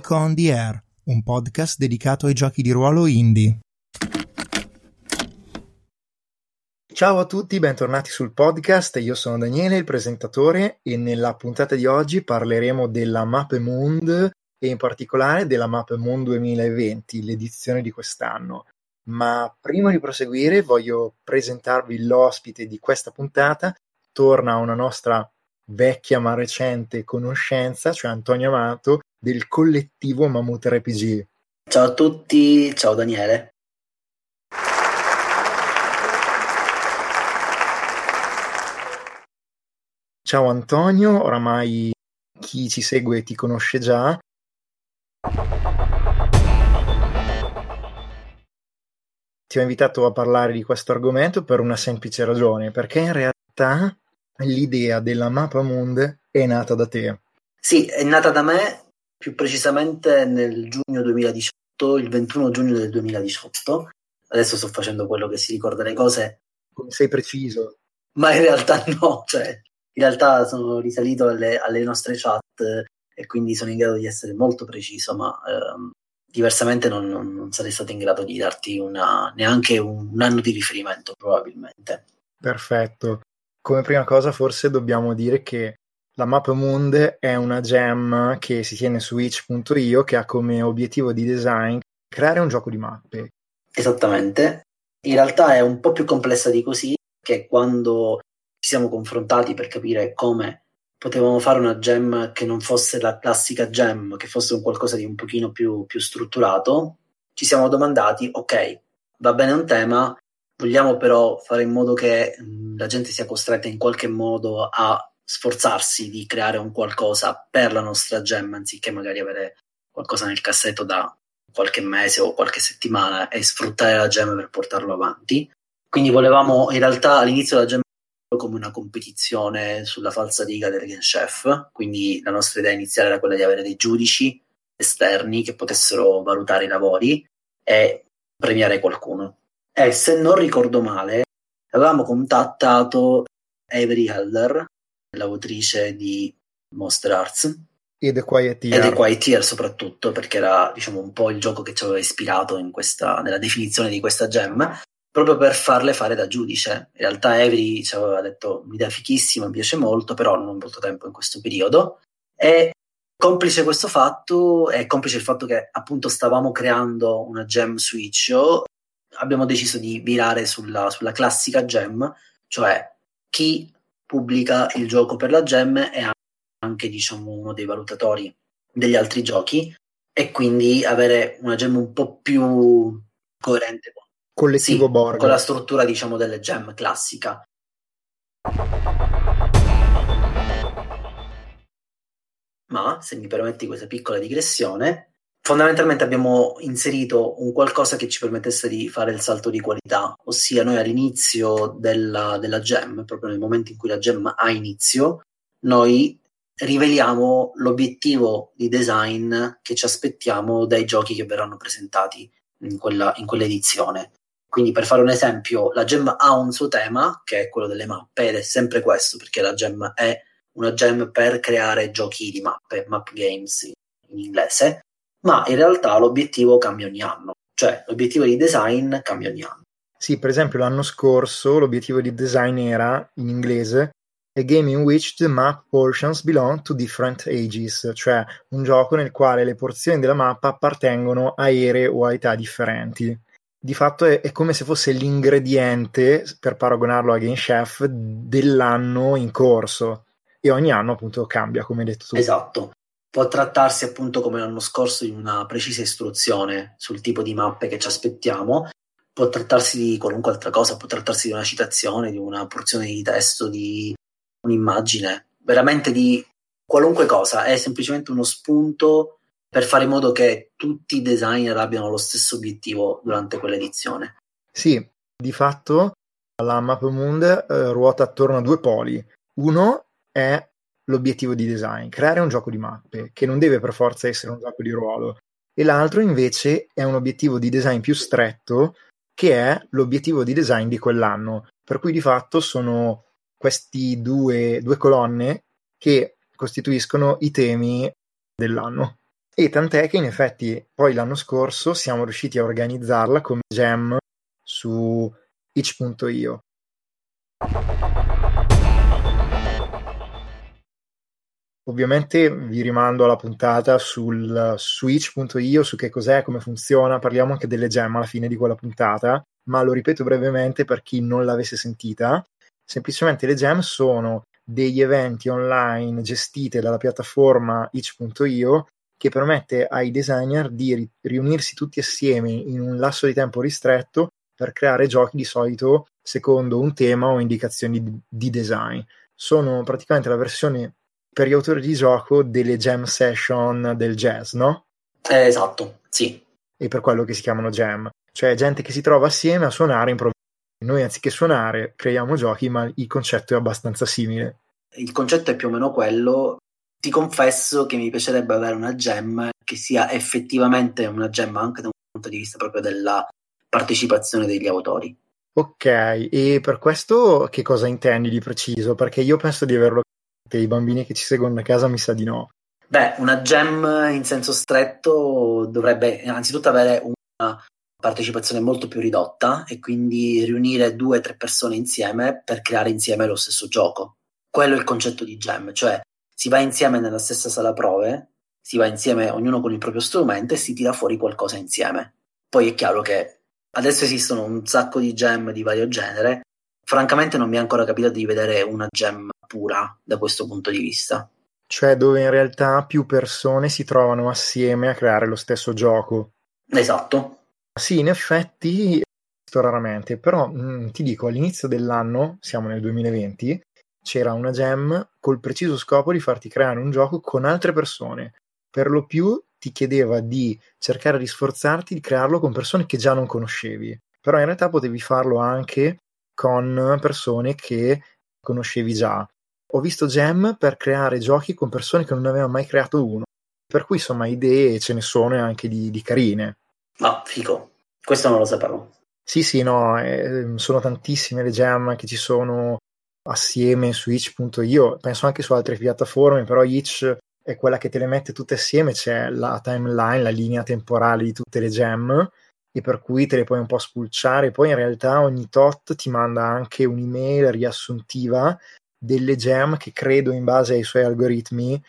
Geek on the Air, un podcast dedicato ai giochi di ruolo indie. Ciao a tutti, bentornati sul podcast. Io sono Daniele, il presentatore, e nella puntata di oggi parleremo della Mappe Moon e in particolare della Mappe Moon 2020, l'edizione di quest'anno. Ma prima di proseguire voglio presentarvi l'ospite di questa puntata. Torna una nostra vecchia ma recente conoscenza, cioè Antonio Amato, del collettivo Mammut RPG. Ciao a tutti, ciao Daniele. Ciao Antonio, oramai chi ci segue ti conosce già. Ti ho invitato a parlare di questo argomento per una semplice ragione, perché in realtà l'idea della Mappa Moond è nata da te. Sì, è nata da me più precisamente nel giugno 2018, il 21 giugno del 2018. Adesso sto facendo quello che si ricorda le cose. Sei preciso. Ma in realtà no, cioè, in realtà sono risalito alle, alle nostre chat e quindi sono in grado di essere molto preciso, ma ehm, diversamente non, non, non, sarei stato in grado di darti una, neanche un, un anno di riferimento, probabilmente. Perfetto. Come prima cosa forse dobbiamo dire che la Map Moon è una gem che si tiene su itch.io che ha come obiettivo di design creare un gioco di mappe. Esattamente. In realtà è un po' più complessa di così, che quando ci siamo confrontati per capire come potevamo fare una gem che non fosse la classica gem, che fosse un qualcosa di un pochino più, più strutturato, ci siamo domandati, ok, va bene un tema, vogliamo però fare in modo che la gente sia costretta in qualche modo a sforzarsi di creare un qualcosa per la nostra gem anziché magari avere qualcosa nel cassetto da qualche mese o qualche settimana e sfruttare la gem per portarlo avanti. Quindi volevamo in realtà all'inizio la gem come una competizione sulla falsa riga del Game Chef, quindi la nostra idea iniziale era quella di avere dei giudici esterni che potessero valutare i lavori e premiare qualcuno. E se non ricordo male, avevamo contattato Avery Heller, l'autrice di Monster Arts. E The Quiet Year. E The Quiet Year soprattutto, perché era diciamo, un po' il gioco che ci aveva ispirato in questa, nella definizione di questa gem, proprio per farle fare da giudice. In realtà Avery ci aveva detto un'idea fichissima, mi piace molto, però non ho molto tempo in questo periodo. E complice questo fatto, e complice il fatto che appunto stavamo creando una gem switch, abbiamo deciso di virare sulla, sulla classica gem, cioè chi pubblica il gioco per la gem è anche diciamo, uno dei valutatori degli altri giochi e quindi avere una gem un po' più coerente collettivo sì, Borg con la struttura diciamo delle gem classica. Ma se mi permetti questa piccola digressione fondamentalmente abbiamo inserito un qualcosa che ci permettesse di fare il salto di qualità, ossia noi all'inizio della, della gem, proprio nel momento in cui la gem ha inizio, noi riveliamo l'obiettivo di design che ci aspettiamo dai giochi che verranno presentati in, quella, in quell'edizione. Quindi per fare un esempio, la gem ha un suo tema, che è quello delle mappe, ed è sempre questo, perché la gem è una gem per creare giochi di mappe, map games in inglese, ma in realtà l'obiettivo cambia ogni anno, cioè l'obiettivo di design cambia ogni anno. Sì, per esempio l'anno scorso l'obiettivo di design era, in inglese, a game in which the map portions belong to different ages, cioè un gioco nel quale le porzioni della mappa appartengono a ere o a età differenti. Di fatto è, è come se fosse l'ingrediente, per paragonarlo a Game Chef, dell'anno in corso e ogni anno appunto cambia, come hai detto tu. Esatto. Può trattarsi appunto come l'anno scorso di una precisa istruzione sul tipo di mappe che ci aspettiamo, può trattarsi di qualunque altra cosa, può trattarsi di una citazione, di una porzione di testo, di un'immagine, veramente di qualunque cosa, è semplicemente uno spunto per fare in modo che tutti i designer abbiano lo stesso obiettivo durante quell'edizione. Sì, di fatto la Map Moon eh, ruota attorno a due poli. Uno è l'obiettivo di design, creare un gioco di mappe, che non deve per forza essere un gioco di ruolo, e l'altro invece è un obiettivo di design più stretto, che è l'obiettivo di design di quell'anno. Per cui di fatto sono questi due, due colonne che costituiscono i temi dell'anno. E tant'è che in effetti poi l'anno scorso siamo riusciti a organizzarla come jam su itch.io. Ovviamente vi rimando alla puntata sul switch.io, su che cos'è, come funziona, parliamo anche delle gem alla fine di quella puntata, ma lo ripeto brevemente per chi non l'avesse sentita. Semplicemente le gem sono degli eventi online gestite dalla piattaforma itch.io che permette ai designer di riunirsi tutti assieme in un lasso di tempo ristretto per creare giochi di solito secondo un tema o indicazioni di, di design. Sono praticamente la versione per gli autori di gioco delle jam session del jazz, no? Eh, esatto, sì. E per quello che si chiamano jam, cioè gente che si trova assieme a suonare improvvisamente. Noi anziché suonare creiamo giochi, ma il concetto è abbastanza simile. Il concetto è più o meno quello. Ti confesso che mi piacerebbe avere una gem che sia effettivamente una gem anche da un punto di vista proprio della partecipazione degli autori. Ok, e per questo che cosa intendi di preciso? Perché io penso di averlo i bambini che ci seguono a casa mi sa di no. Beh, una gem in senso stretto dovrebbe innanzitutto avere una partecipazione molto più ridotta e quindi riunire due o tre persone insieme per creare insieme lo stesso gioco. Quello è il concetto di gem, cioè si va insieme nella stessa sala prove, si va insieme ognuno con il proprio strumento e si tira fuori qualcosa insieme. Poi è chiaro che adesso esistono un sacco di gem di vario genere. Francamente non mi è ancora capitato di vedere una gem pura da questo punto di vista. Cioè dove in realtà più persone si trovano assieme a creare lo stesso gioco. Esatto. Sì, in effetti raramente, però mh, mm, ti dico, all'inizio dell'anno, siamo nel 2020, c'era una gem col preciso scopo di farti creare un gioco con altre persone. Per lo più ti chiedeva di cercare di sforzarti di crearlo con persone che già non conoscevi, però in realtà potevi farlo anche con persone che conoscevi già ho visto gem per creare giochi con persone che non avevano mai creato uno. Per cui insomma idee ce ne sono anche di, di carine. Ah, figo. Questo non lo sapevo. Sì, sì, no, eh, sono tantissime le gem che ci sono assieme su itch.io, penso anche su altre piattaforme, però itch è quella che te le mette tutte assieme, c'è la timeline, la linea temporale di tutte le gem e per cui te le puoi un po' spulciare, poi in realtà ogni tot ti manda anche un'email riassuntiva delle gem che credo in base ai suoi algoritmi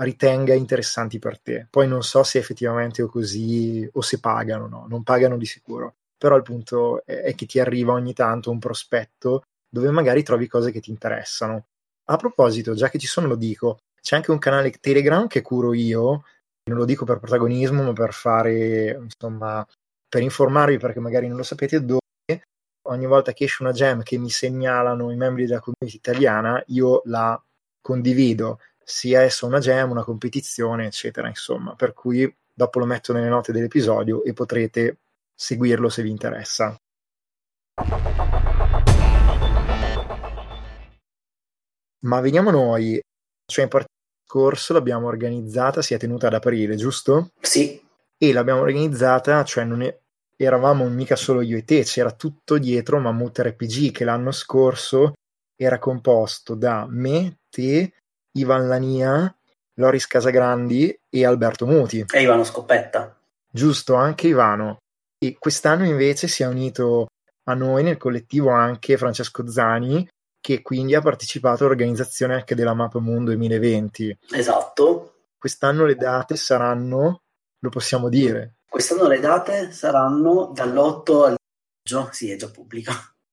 ritenga interessanti per te. Poi non so se effettivamente o così o se pagano, no? non pagano di sicuro. Però il punto è che ti arriva ogni tanto un prospetto dove magari trovi cose che ti interessano. A proposito, già che ci sono lo dico, c'è anche un canale Telegram che curo io, non lo dico per protagonismo, ma per fare, insomma, per informarvi perché magari non lo sapete, dove ogni volta che esce una gem che mi segnalano i membri della community italiana, io la condivido, sia essa una gem, una competizione, eccetera, insomma, per cui dopo lo metto nelle note dell'episodio e potrete seguirlo se vi interessa. Ma veniamo noi, cioè in parte corso l'abbiamo organizzata, si è tenuta ad aprile, giusto? Sì. E l'abbiamo organizzata, cioè non è, eravamo mica solo io e te, c'era tutto dietro Mammut RPG che l'anno scorso era composto da me, te, Ivan Lania, Loris Casagrandi e Alberto Muti. E Ivano Scoppetta. Giusto, anche Ivano. E quest'anno invece si è unito a noi nel collettivo anche Francesco Zani, che quindi ha partecipato all'organizzazione anche della Map Moon 2020. Esatto. Quest'anno le date saranno, lo possiamo dire, Quest'anno le date saranno dall'8 al maggio, sì, è già pubblica.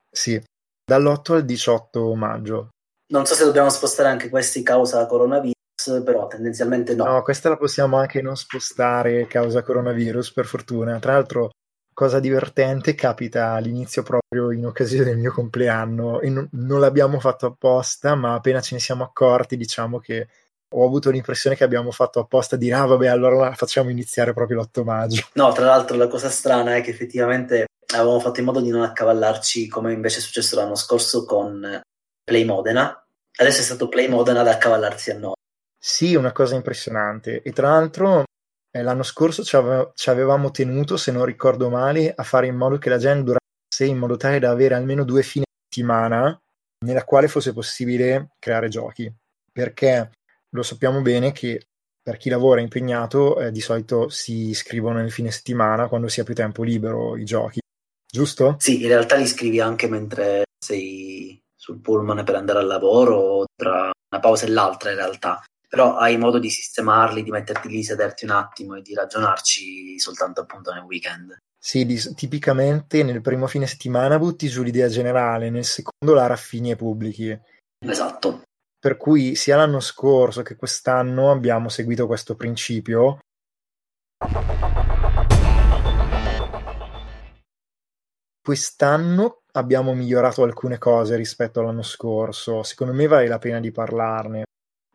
Sì, dall'8 al 18 maggio. Non so se dobbiamo spostare anche questi causa coronavirus, però tendenzialmente no. No, questa la possiamo anche non spostare causa coronavirus, per fortuna. Tra l'altro, cosa divertente, capita all'inizio proprio in occasione del mio compleanno e non, non l'abbiamo fatto apposta, ma appena ce ne siamo accorti, diciamo che ho avuto l'impressione che abbiamo fatto apposta di ah vabbè allora la facciamo iniziare proprio l'8 maggio. No, tra l'altro la cosa strana è che effettivamente avevamo fatto in modo di non accavallarci come invece è successo l'anno scorso con Play Modena. Adesso è stato Play Modena ad accavallarsi a noi. Sì, una cosa impressionante. E tra l'altro eh, l'anno scorso ci, ave- ci avevamo tenuto, se non ricordo male, a fare in modo che la gen durasse in modo tale da avere almeno due fine settimana nella quale fosse possibile creare giochi. Perché lo sappiamo bene che per chi lavora impegnato eh, di solito si scrivono nel fine settimana quando si ha più tempo libero i giochi, giusto? Sì, in realtà li scrivi anche mentre sei sul pullman per andare al lavoro tra una pausa e l'altra in realtà, però hai modo di sistemarli, di metterti lì, sederti un attimo e di ragionarci soltanto appunto nel weekend. Sì, di, tipicamente nel primo fine settimana butti giù l'idea generale, nel secondo la raffini e pubblichi. Esatto. Per cui sia l'anno scorso che quest'anno abbiamo seguito questo principio. Quest'anno abbiamo migliorato alcune cose rispetto all'anno scorso, secondo me vale la pena di parlarne.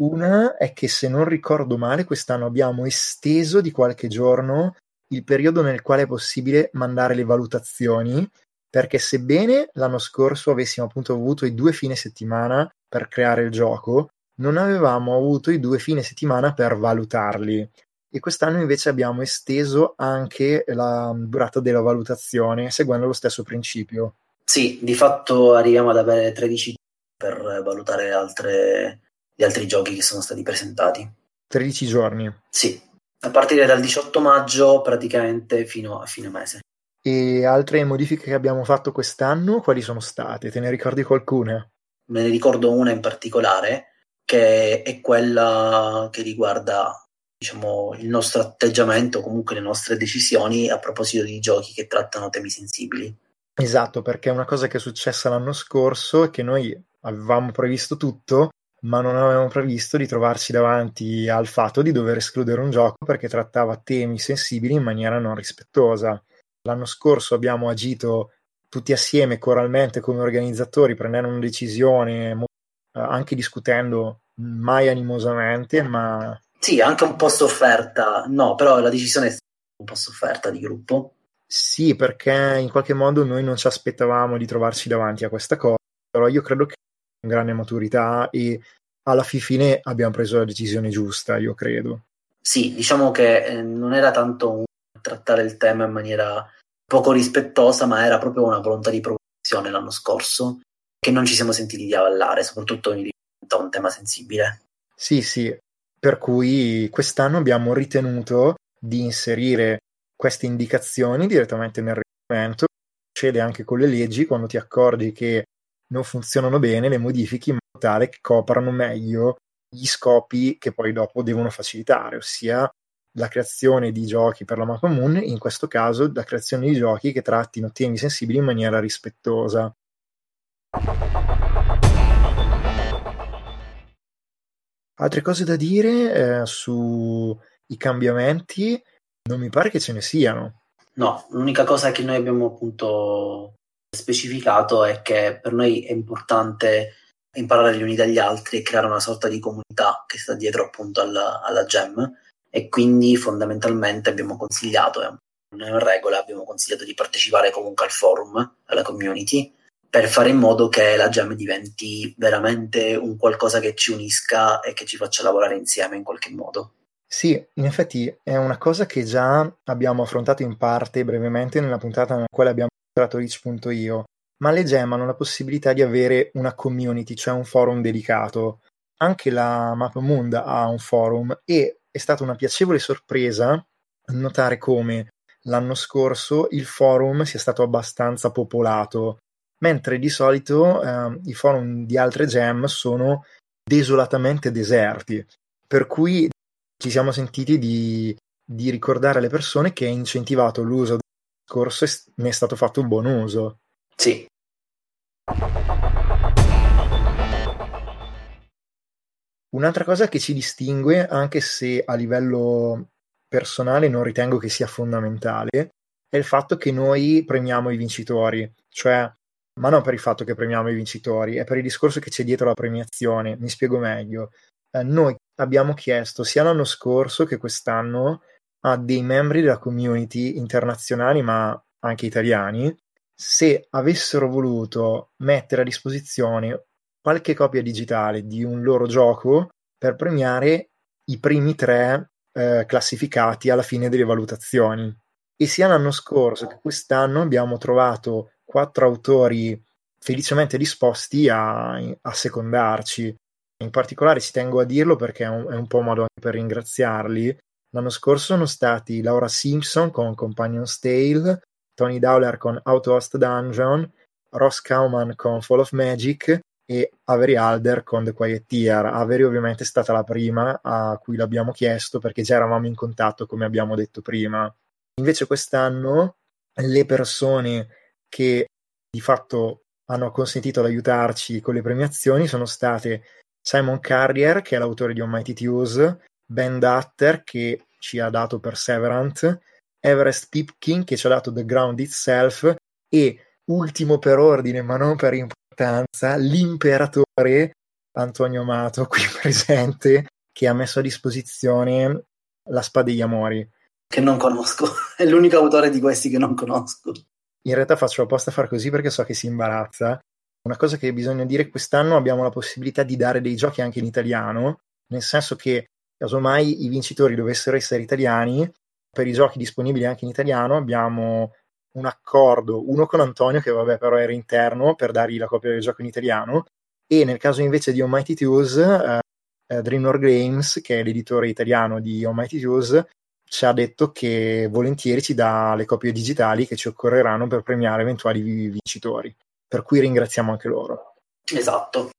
Una è che se non ricordo male quest'anno abbiamo esteso di qualche giorno il periodo nel quale è possibile mandare le valutazioni, perché sebbene l'anno scorso avessimo appunto avuto i due fine settimana per creare il gioco, non avevamo avuto i due fine settimana per valutarli. E quest'anno invece abbiamo esteso anche la durata della valutazione seguendo lo stesso principio. Sì, di fatto arriviamo ad avere 13 per valutare altre, gli altri giochi che sono stati presentati. 13 giorni? Sì, a partire dal 18 maggio praticamente fino a fine mese. E altre modifiche che abbiamo fatto quest'anno, quali sono state? Te ne ricordi qualcuna? Me ne ricordo una in particolare, che è quella che riguarda diciamo, il nostro atteggiamento, comunque le nostre decisioni a proposito di giochi che trattano temi sensibili. Esatto, perché una cosa che è successa l'anno scorso è che noi avevamo previsto tutto, ma non avevamo previsto di trovarci davanti al fatto di dover escludere un gioco perché trattava temi sensibili in maniera non rispettosa. L'anno scorso abbiamo agito tutti assieme coralmente come organizzatori, prendendo una decisione, eh, anche discutendo mai animosamente, ma... Sì, anche un po' sofferta, no, però la decisione è un po' sofferta di gruppo. Sì, perché in qualche modo noi non ci aspettavamo di trovarci davanti a questa cosa, però io credo che con grande maturità e alla fine abbiamo preso la decisione giusta, io credo. Sì, diciamo che eh, non era tanto un trattare il tema in maniera poco rispettosa, ma era proprio una volontà di provocazione l'anno scorso che non ci siamo sentiti di avallare, soprattutto in riferimento a un tema sensibile. Sì, sì, per cui quest'anno abbiamo ritenuto di inserire queste indicazioni direttamente nel regolamento. Succede anche con le leggi, quando ti accorgi che non funzionano bene, le modifichi in modo tale che coprano meglio gli scopi che poi dopo devono facilitare, ossia la creazione di giochi per la Mappa Moon, in questo caso la creazione di giochi che trattino temi sensibili in maniera rispettosa. Altre cose da dire eh, sui cambiamenti? Non mi pare che ce ne siano. No, l'unica cosa che noi abbiamo appunto specificato è che per noi è importante imparare gli uni dagli altri e creare una sorta di comunità che sta dietro appunto alla, alla gem e quindi fondamentalmente abbiamo consigliato, è una regola, abbiamo consigliato di partecipare comunque al forum, alla community, per fare in modo che la gem diventi veramente un qualcosa che ci unisca e che ci faccia lavorare insieme in qualche modo. Sì, in effetti è una cosa che già abbiamo affrontato in parte brevemente nella puntata nella quale abbiamo mostrato Rich.io, ma le gem hanno la possibilità di avere una community, cioè un forum dedicato. Anche la MapMoond ha un forum e è stata una piacevole sorpresa notare come l'anno scorso il forum sia stato abbastanza popolato, mentre di solito eh, i forum di altre gem sono desolatamente deserti, per cui ci siamo sentiti di, di ricordare alle persone che è incentivato l'uso del scorso e ne è stato fatto un buon uso. Sì, Un'altra cosa che ci distingue, anche se a livello personale non ritengo che sia fondamentale, è il fatto che noi premiamo i vincitori, cioè, ma non per il fatto che premiamo i vincitori, è per il discorso che c'è dietro la premiazione. Mi spiego meglio. Eh, noi abbiamo chiesto sia l'anno scorso che quest'anno a dei membri della community internazionali, ma anche italiani, se avessero voluto mettere a disposizione qualche copia digitale di un loro gioco per premiare i primi tre eh, classificati alla fine delle valutazioni. E sia l'anno scorso che quest'anno abbiamo trovato quattro autori felicemente disposti a, a secondarci. In particolare ci tengo a dirlo perché è un, è un po' modo anche per ringraziarli. L'anno scorso sono stati Laura Simpson con Companion's Tale, Tony Dowler con Outhost Dungeon, Ross Kauman con Fall of Magic e Avery Alder con The Quiet Tear. Avery ovviamente è stata la prima a cui l'abbiamo chiesto perché già eravamo in contatto come abbiamo detto prima. Invece quest'anno le persone che di fatto hanno consentito di aiutarci con le premiazioni sono state Simon Carrier, che è l'autore di Almighty Tews, Ben Dutter, che ci ha dato Perseverant, Everest Pipkin, che ci ha dato The Ground Itself, e ultimo per ordine, ma non per importanza, l'imperatore Antonio Amato, qui presente, che ha messo a disposizione la Spada degli Amori. Che non conosco, è l'unico autore di questi che non conosco. In realtà faccio apposta a far così perché so che si imbarazza. Una cosa che bisogna dire quest'anno abbiamo la possibilità di dare dei giochi anche in italiano, nel senso che casomai i vincitori dovessero essere italiani, per i giochi disponibili anche in italiano abbiamo un accordo, uno con Antonio che vabbè però era interno per dargli la copia del gioco in italiano e nel caso invece di Almighty Tools eh, eh, Dreamlord Games che è l'editore italiano di Almighty Tools ci ha detto che volentieri ci dà le copie digitali che ci occorreranno per premiare eventuali vincitori per cui ringraziamo anche loro. Esatto.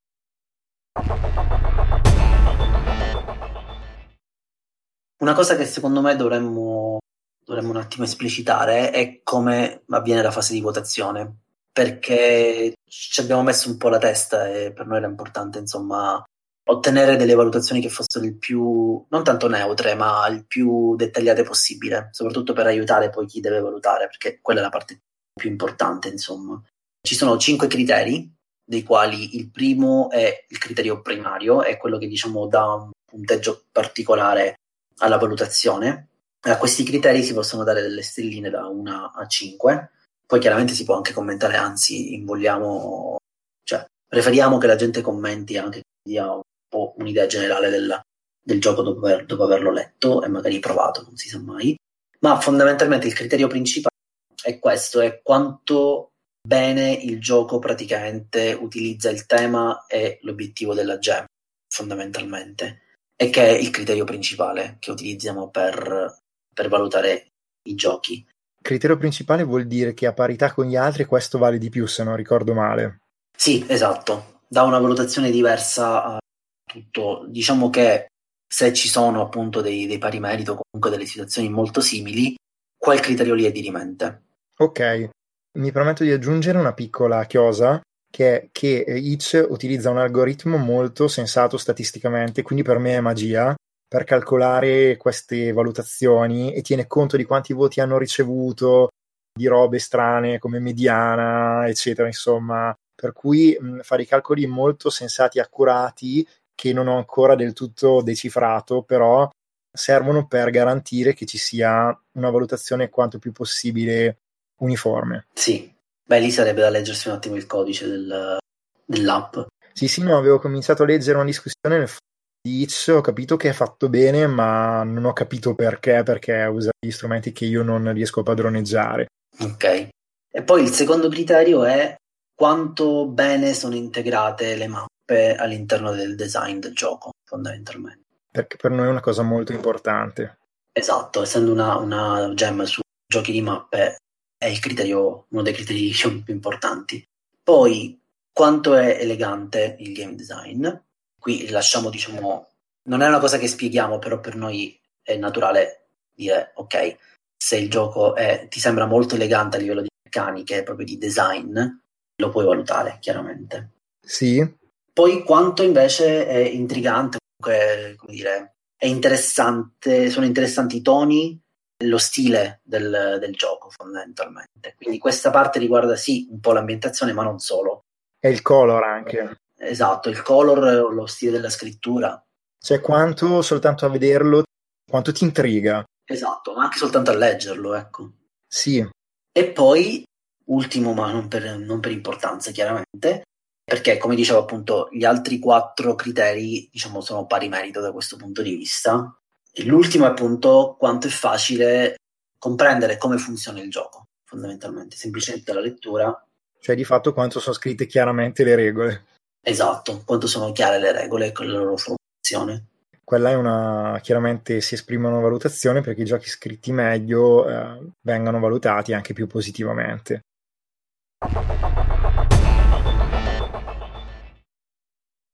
Una cosa che secondo me dovremmo, dovremmo un attimo esplicitare è come avviene la fase di votazione, perché ci abbiamo messo un po' la testa e per noi era importante, insomma, ottenere delle valutazioni che fossero il più, non tanto neutre, ma il più dettagliate possibile, soprattutto per aiutare poi chi deve valutare, perché quella è la parte più importante, insomma. Ci sono cinque criteri, dei quali il primo è il criterio primario, è quello che diciamo dà un punteggio particolare alla valutazione. A questi criteri si possono dare delle stelline da 1 a 5, poi chiaramente si può anche commentare, anzi vogliamo, cioè preferiamo che la gente commenti anche che dia un po' un'idea generale del, del gioco dopo, aver, dopo averlo letto e magari provato, non si sa mai. Ma fondamentalmente il criterio principale è questo, è quanto bene il gioco praticamente utilizza il tema e l'obiettivo della gem, fondamentalmente, e che è il criterio principale che utilizziamo per, per valutare i giochi. Criterio principale vuol dire che a parità con gli altri questo vale di più, se non ricordo male. Sì, esatto, dà una valutazione diversa a tutto. Diciamo che se ci sono appunto dei, dei pari merito, comunque delle situazioni molto simili, quel criterio lì è dirimente. Ok, mi permetto di aggiungere una piccola chiosa che è che Itch utilizza un algoritmo molto sensato statisticamente, quindi per me è magia, per calcolare queste valutazioni e tiene conto di quanti voti hanno ricevuto, di robe strane come mediana, eccetera, insomma. Per cui mh, fare i calcoli molto sensati e accurati che non ho ancora del tutto decifrato, però servono per garantire che ci sia una valutazione quanto più possibile uniforme. Sì, beh, lì sarebbe da leggersi un attimo il codice del, dell'app. Sì, sì, no, avevo cominciato a leggere una discussione nel Itch, ho capito che è fatto bene, ma non ho capito perché, perché usa gli strumenti che io non riesco a padroneggiare. Ok. E poi il secondo criterio è quanto bene sono integrate le mappe all'interno del design del gioco, fondamentalmente. Perché per noi è una cosa molto importante. Esatto, essendo una, una gem su giochi di mappe, è il criterio, uno dei criteri più importanti. Poi, quanto è elegante il game design? Qui lasciamo, diciamo, non è una cosa che spieghiamo, però per noi è naturale dire, ok, se il gioco è, ti sembra molto elegante a livello di meccaniche, proprio di design, lo puoi valutare, chiaramente. Sì. Poi quanto invece è intrigante, comunque, come dire, è interessante, sono interessanti i toni, lo stile del, del, gioco fondamentalmente. Quindi questa parte riguarda sì un po' l'ambientazione, ma non solo. E il color anche. Esatto, il color, lo stile della scrittura. Cioè quanto soltanto a vederlo, quanto ti intriga. Esatto, ma anche soltanto a leggerlo, ecco. Sì. E poi, ultimo, ma non per, non per importanza chiaramente, perché come dicevo appunto gli altri quattro criteri diciamo sono pari merito da questo punto di vista e l'ultimo è appunto quanto è facile comprendere come funziona il gioco, fondamentalmente, semplicemente la lettura. Cioè di fatto quanto sono scritte chiaramente le regole. Esatto, quanto sono chiare le regole con la loro formulazione. Quella è una, chiaramente si esprimono valutazioni perché i giochi scritti meglio eh, vengano valutati anche più positivamente.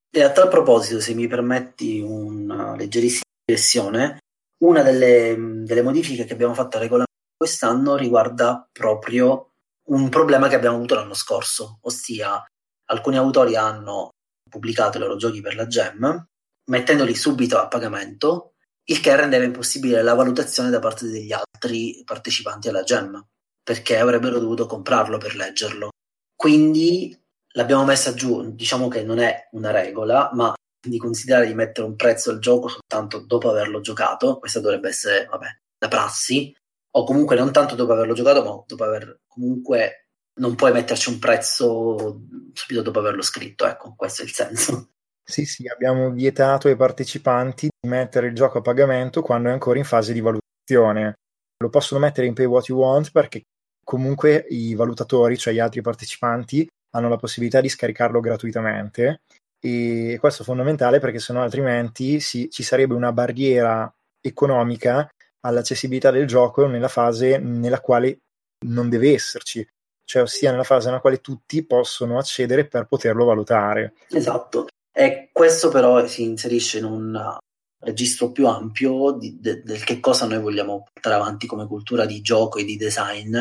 E a tal proposito, se mi permetti una leggerissima digressione, una delle, delle modifiche che abbiamo fatto al regolamento quest'anno riguarda proprio un problema che abbiamo avuto l'anno scorso, ossia alcuni autori hanno pubblicato i loro giochi per la Gem mettendoli subito a pagamento, il che rendeva impossibile la valutazione da parte degli altri partecipanti alla Gem, perché avrebbero dovuto comprarlo per leggerlo. Quindi l'abbiamo messa giù, diciamo che non è una regola, ma di considerare di mettere un prezzo al gioco soltanto dopo averlo giocato, questa dovrebbe essere, vabbè, la prassi, o comunque non tanto dopo averlo giocato, ma dopo aver comunque non puoi metterci un prezzo subito dopo averlo scritto, ecco, questo è il senso. Sì, sì, abbiamo vietato ai partecipanti di mettere il gioco a pagamento quando è ancora in fase di valutazione. Lo possono mettere in Pay What You Want perché comunque i valutatori, cioè gli altri partecipanti, hanno la possibilità di scaricarlo gratuitamente e questo è fondamentale perché sennò altrimenti si, ci sarebbe una barriera economica all'accessibilità del gioco nella fase nella quale non deve esserci, cioè ossia nella fase nella quale tutti possono accedere per poterlo valutare. Esatto, e questo però si inserisce in un registro più ampio di, de, del che cosa noi vogliamo portare avanti come cultura di gioco e di design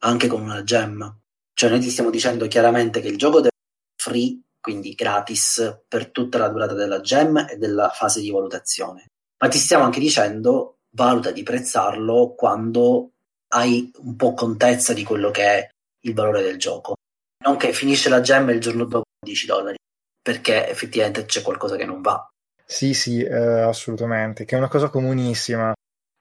anche con una gem. Cioè noi ti stiamo dicendo chiaramente che il gioco deve essere free, quindi gratis per tutta la durata della gem e della fase di valutazione. Ma ti stiamo anche dicendo valuta di prezzarlo quando hai un po' contezza di quello che è il valore del gioco. Non che finisce la gem e il giorno dopo 10 dollari, perché effettivamente c'è qualcosa che non va. Sì, sì, eh, assolutamente, che è una cosa comunissima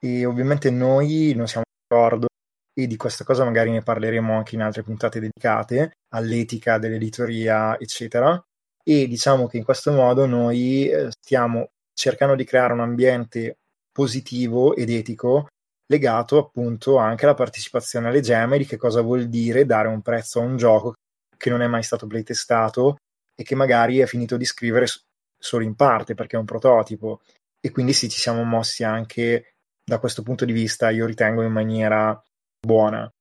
e ovviamente noi non siamo d'accordo e di questa cosa magari ne parleremo anche in altre puntate dedicate all'etica dell'editoria, eccetera. E diciamo che in questo modo noi eh, stiamo cercando di creare un ambiente positivo ed etico legato appunto anche alla partecipazione alle gemme di che cosa vuol dire dare un prezzo a un gioco che non è mai stato playtestato e che magari è finito di scrivere solo in parte perché è un prototipo e quindi sì ci siamo mossi anche da questo punto di vista io ritengo in maniera buona.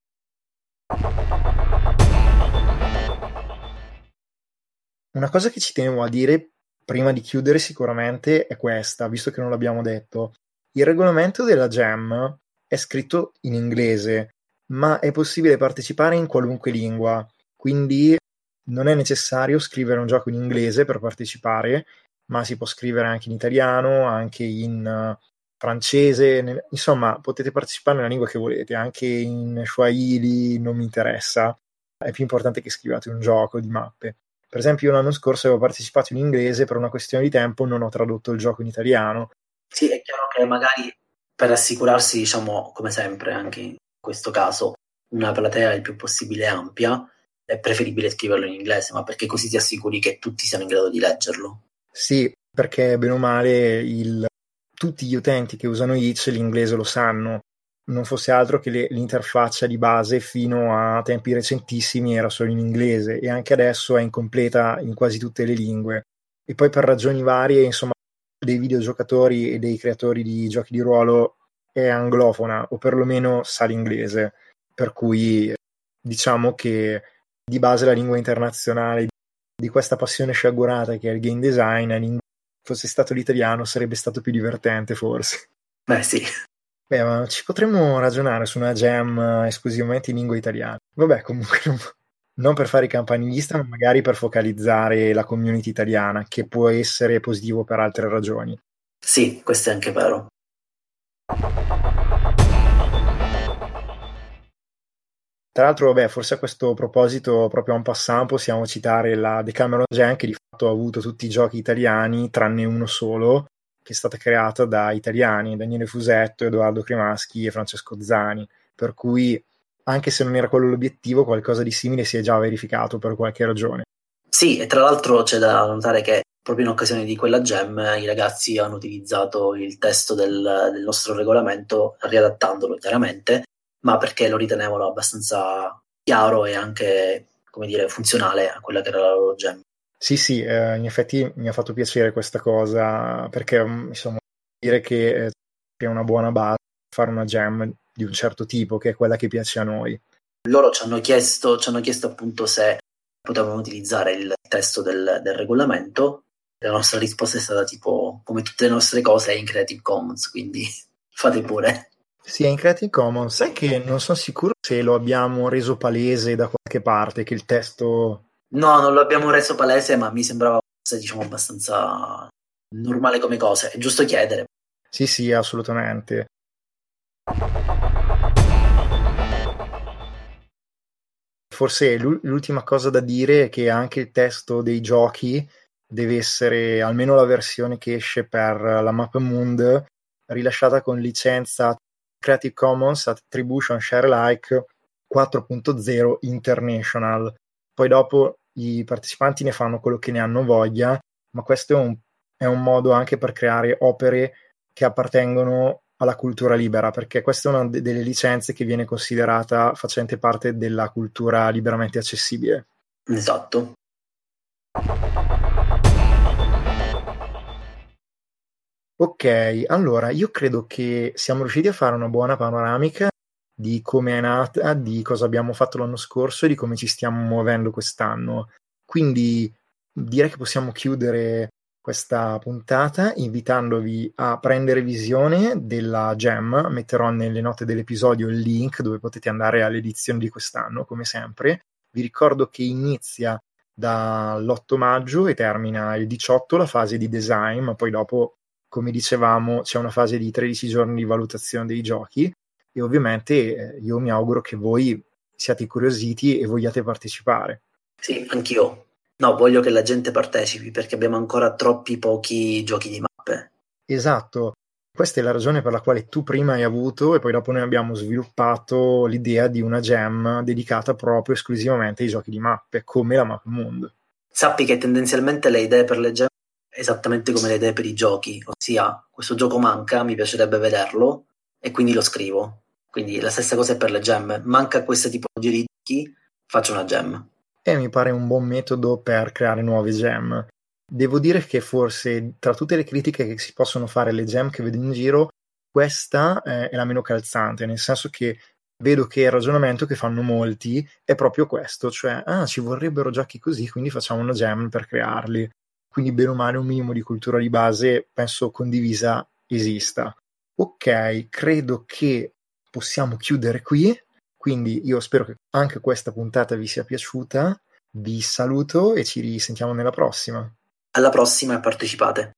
Una cosa che ci tenevo a dire prima di chiudere sicuramente è questa, visto che non l'abbiamo detto. Il regolamento della GEM è scritto in inglese, ma è possibile partecipare in qualunque lingua, quindi non è necessario scrivere un gioco in inglese per partecipare, ma si può scrivere anche in italiano, anche in uh, francese, insomma potete partecipare nella lingua che volete, anche in Swahili, non mi interessa, è più importante che scrivate un gioco di mappe. Per esempio, io l'anno scorso avevo partecipato in inglese, per una questione di tempo non ho tradotto il gioco in italiano. Sì, è chiaro che magari per assicurarsi, diciamo, come sempre, anche in questo caso, una platea il più possibile ampia, è preferibile scriverlo in inglese, ma perché così ti assicuri che tutti siano in grado di leggerlo. Sì, perché bene o male il... tutti gli utenti che usano Itch l'inglese lo sanno. Non fosse altro che le, l'interfaccia di base fino a tempi recentissimi era solo in inglese e anche adesso è incompleta in quasi tutte le lingue. E poi per ragioni varie, insomma, dei videogiocatori e dei creatori di giochi di ruolo è anglofona o perlomeno sa l'inglese, per cui diciamo che di base la lingua internazionale di questa passione sciagurata che è il game design, fosse stato l'italiano sarebbe stato più divertente forse. Beh sì. Beh, ma ci potremmo ragionare su una jam esclusivamente in lingua italiana. Vabbè, comunque non per fare i campanilista, ma magari per focalizzare la community italiana, che può essere positivo per altre ragioni. Sì, questo è anche vero. Tra l'altro, vabbè, forse a questo proposito, proprio en passant, possiamo citare la Decameron Gen, che di fatto ha avuto tutti i giochi italiani, tranne uno solo, che è stata creata da italiani, Daniele Fusetto, Edoardo Cremaschi e Francesco Zani. Per cui anche se non era quello l'obiettivo, qualcosa di simile si è già verificato per qualche ragione. Sì, e tra l'altro c'è da notare che proprio in occasione di quella gem i ragazzi hanno utilizzato il testo del, del nostro regolamento riadattandolo chiaramente, ma perché lo ritenevano abbastanza chiaro e anche, come dire, funzionale a quella che era la loro gem. Sì, sì, eh, in effetti mi ha fatto piacere questa cosa perché mm, insomma dire che eh, è una buona base fare una jam di un certo tipo che è quella che piace a noi. Loro ci hanno chiesto, ci hanno chiesto appunto se potevamo utilizzare il testo del, del regolamento. La nostra risposta è stata tipo, come tutte le nostre cose, è in Creative Commons, quindi fate pure. Sì, è in Creative Commons. Sai che non sono sicuro se lo abbiamo reso palese da qualche parte, che il testo No, non lo abbiamo reso palese, ma mi sembrava diciamo abbastanza normale come cosa. È giusto chiedere. Sì, sì, assolutamente. Forse l'ultima cosa da dire è che anche il testo dei giochi deve essere, almeno la versione che esce per la Map Moon, rilasciata con licenza Creative Commons Attribution Share Like 4.0 International. Poi dopo i partecipanti ne fanno quello che ne hanno voglia, ma questo è un, è un modo anche per creare opere che appartengono alla cultura libera, perché questa è una de- delle licenze che viene considerata facente parte della cultura liberamente accessibile. Esatto. Ok, allora io credo che siamo riusciti a fare una buona panoramica di come è nata, di cosa abbiamo fatto l'anno scorso e di come ci stiamo muovendo quest'anno. Quindi direi che possiamo chiudere questa puntata invitandovi a prendere visione della Gem. Metterò nelle note dell'episodio il link dove potete andare all'edizione di quest'anno, come sempre. Vi ricordo che inizia dall'8 maggio e termina il 18 la fase di design, ma poi dopo, come dicevamo, c'è una fase di 13 giorni di valutazione dei giochi e ovviamente eh, io mi auguro che voi siate incuriositi e vogliate partecipare. Sì, anch'io. No, voglio che la gente partecipi perché abbiamo ancora troppi pochi giochi di mappe. Esatto, questa è la ragione per la quale tu prima hai avuto e poi dopo noi abbiamo sviluppato l'idea di una gem dedicata proprio esclusivamente ai giochi di mappe, come la Map Moon. Sappi che tendenzialmente le idee per le gem esattamente come le idee per i giochi, ossia questo gioco manca, mi piacerebbe vederlo e quindi lo scrivo. Quindi la stessa cosa è per le gem. Manca questa tipologia di giochi, faccio una gem. E mi pare un buon metodo per creare nuove gem. Devo dire che forse tra tutte le critiche che si possono fare alle gem che vedo in giro, questa eh, è la meno calzante, nel senso che vedo che il ragionamento che fanno molti è proprio questo, cioè ah, ci vorrebbero giochi così, quindi facciamo una gem per crearli. Quindi bene o male un minimo di cultura di base penso condivisa esista. Ok, credo che possiamo chiudere qui. Quindi io spero che anche questa puntata vi sia piaciuta. Vi saluto e ci risentiamo nella prossima. Alla prossima e partecipate.